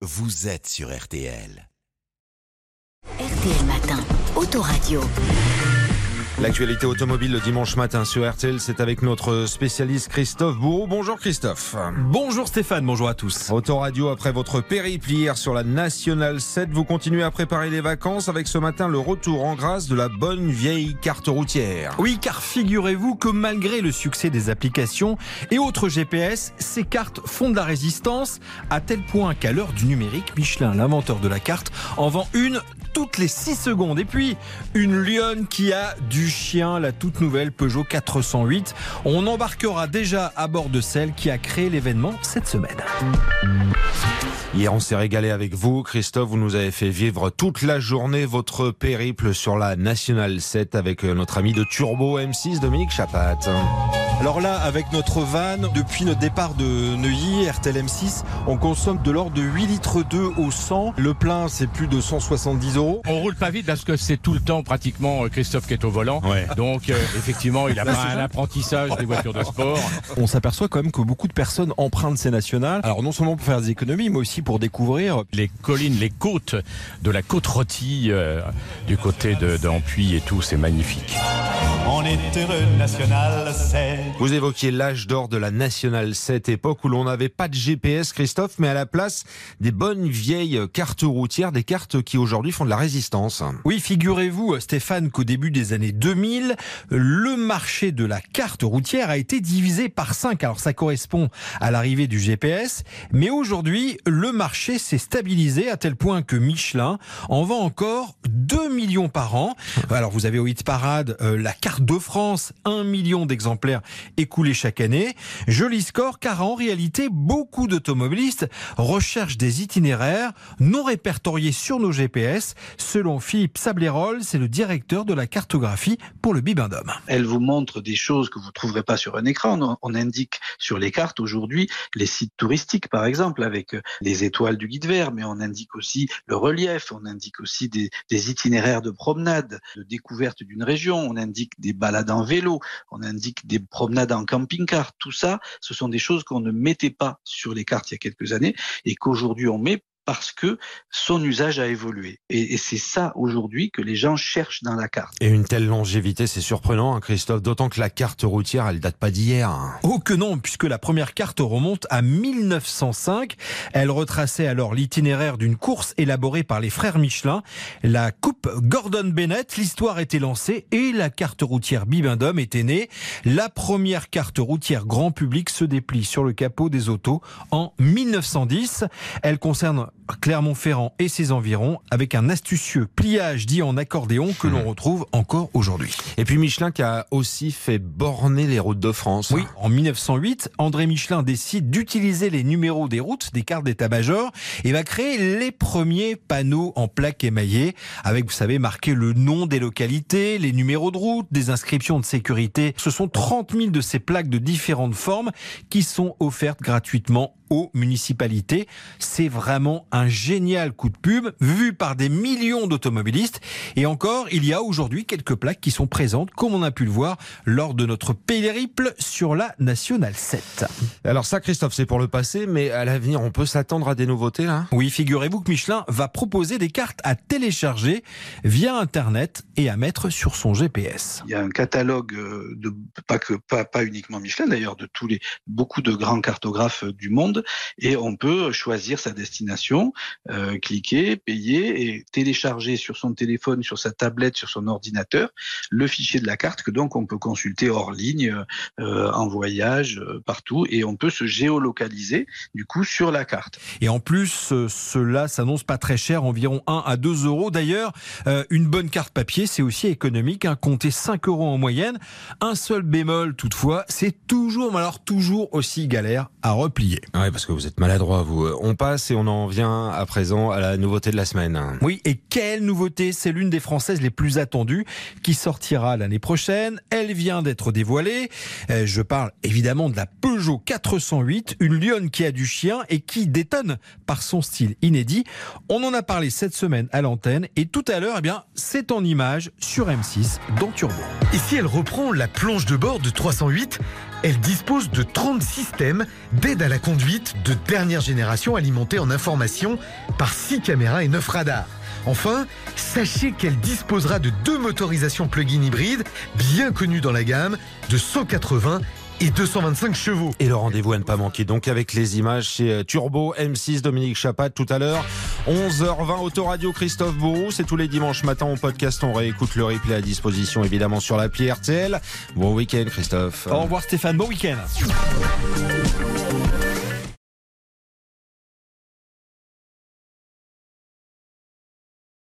vous êtes sur RTL. RTL Matin, Autoradio. L'actualité automobile le dimanche matin sur RTL, c'est avec notre spécialiste Christophe Bourreau. Bonjour Christophe. Bonjour Stéphane, bonjour à tous. Autoradio, après votre périple hier sur la Nationale 7, vous continuez à préparer les vacances avec ce matin le retour en grâce de la bonne vieille carte routière. Oui, car figurez-vous que malgré le succès des applications et autres GPS, ces cartes font de la résistance à tel point qu'à l'heure du numérique, Michelin, l'inventeur de la carte, en vend une toutes les 6 secondes. Et puis, une lionne qui a du chien, la toute nouvelle Peugeot 408. On embarquera déjà à bord de celle qui a créé l'événement cette semaine. Hier, on s'est régalé avec vous. Christophe, vous nous avez fait vivre toute la journée votre périple sur la Nationale 7 avec euh, notre ami de Turbo M6, Dominique Chapat. Alors là, avec notre van, depuis notre départ de Neuilly, RTL M6, on consomme de l'ordre de 8 litres 2 au 100. Le plein, c'est plus de 170 euros. On roule pas vite parce que c'est tout le temps pratiquement euh, Christophe qui est au volant. Donc euh, effectivement, il a pas un apprentissage des voitures de sport. On s'aperçoit quand même que beaucoup de personnes empruntent ces nationales. Alors non seulement pour faire des économies, mais aussi pour découvrir. Les collines, les côtes de la côte rôtie euh, du côté de et tout, c'est magnifique. On est heureux, National 7. Vous évoquiez l'âge d'or de la Nationale 7, époque où l'on n'avait pas de GPS, Christophe, mais à la place des bonnes vieilles cartes routières, des cartes qui aujourd'hui font de la résistance. Oui, figurez-vous, Stéphane, qu'au début des années 2000, le marché de la carte routière a été divisé par 5. Alors ça correspond à l'arrivée du GPS, mais aujourd'hui, le marché s'est stabilisé à tel point que Michelin en vend encore 2 millions par an. Alors vous avez au hit parade euh, la carte de France, 1 million d'exemplaires écoulés chaque année. Joli score car en réalité, beaucoup d'automobilistes recherchent des itinéraires non répertoriés sur nos GPS. Selon Philippe Sablérol, c'est le directeur de la cartographie pour le Bibendum. Elle vous montre des choses que vous ne trouverez pas sur un écran. On, on indique sur les cartes aujourd'hui les sites touristiques, par exemple, avec euh, les étoiles du guide vert, mais on indique aussi le relief, on indique aussi des, des itinéraires de promenade, de découverte d'une région, on indique des balades en vélo, on indique des promenades en camping-car. Tout ça, ce sont des choses qu'on ne mettait pas sur les cartes il y a quelques années et qu'aujourd'hui on met parce que son usage a évolué. Et, et c'est ça aujourd'hui que les gens cherchent dans la carte. Et une telle longévité, c'est surprenant, hein, Christophe, d'autant que la carte routière, elle date pas d'hier. hein. Oh que non, puisque la première carte remonte à 1905. Elle retraçait alors l'itinéraire d'une course élaborée par les frères Michelin, la Coupe Gordon Bennett. L'histoire était lancée et la carte routière Bibendum était née. La première carte routière grand public se déplie sur le capot des autos en 1910. Elle concerne Clermont-Ferrand et ses environs avec un astucieux pliage dit en accordéon que l'on retrouve encore aujourd'hui. Et puis Michelin qui a aussi fait borner les routes de France. Oui, en 1908, André Michelin décide d'utiliser les numéros des routes des cartes d'état-major et va créer les premiers panneaux en plaques émaillées avec, vous savez, marqué le nom des localités, les numéros de route, des inscriptions de sécurité. Ce sont 30 000 de ces plaques de différentes formes qui sont offertes gratuitement aux municipalités. C'est vraiment un génial coup de pub vu par des millions d'automobilistes. Et encore, il y a aujourd'hui quelques plaques qui sont présentes, comme on a pu le voir lors de notre périple sur la Nationale 7. Alors ça, Christophe, c'est pour le passé, mais à l'avenir, on peut s'attendre à des nouveautés là? Oui, figurez-vous que Michelin va proposer des cartes à télécharger via Internet et à mettre sur son GPS. Il y a un catalogue euh, de pas que pas, pas uniquement Michelin d'ailleurs de tous les beaucoup de grands cartographes du monde et on peut choisir sa destination, euh, cliquer, payer et télécharger sur son téléphone, sur sa tablette, sur son ordinateur le fichier de la carte que donc on peut consulter hors ligne, euh, en voyage, euh, partout et on peut se géolocaliser du coup sur la carte. Et en plus, euh, cela s'annonce pas très cher, environ 1 à 2 euros. D'ailleurs, euh, une bonne carte papier, c'est aussi économique, hein, compter 5 euros en moyenne. Un seul bémol toutefois, c'est toujours, mais alors toujours aussi galère à replier. Oui, parce que vous êtes maladroit, vous. On passe et on en vient à présent à la nouveauté de la semaine. Oui, et quelle nouveauté? C'est l'une des françaises les plus attendues qui sortira l'année prochaine. Elle vient d'être dévoilée. Euh, je parle évidemment de la Peugeot 408, une lionne qui a du chien et qui détonne par son style inédit. On en a parlé cette semaine à l'antenne et tout à l'heure, eh bien, c'est en image sur M6 dans Turbo. Et si elle reprend la planche de bord de 308 Elle dispose de 30 systèmes d'aide à la conduite de dernière génération alimentés en information par 6 caméras et 9 radars. Enfin, sachez qu'elle disposera de deux motorisations plug-in hybrides bien connues dans la gamme de 180 et 225 chevaux. Et le rendez-vous à ne pas manquer donc avec les images chez euh, Turbo M6 Dominique Chapat tout à l'heure. 11h20 Autoradio Christophe Bourou c'est tous les dimanches matin on podcast. On réécoute le replay à disposition évidemment sur l'appli RTL bon week-end Christophe. Au revoir Stéphane. Bon week-end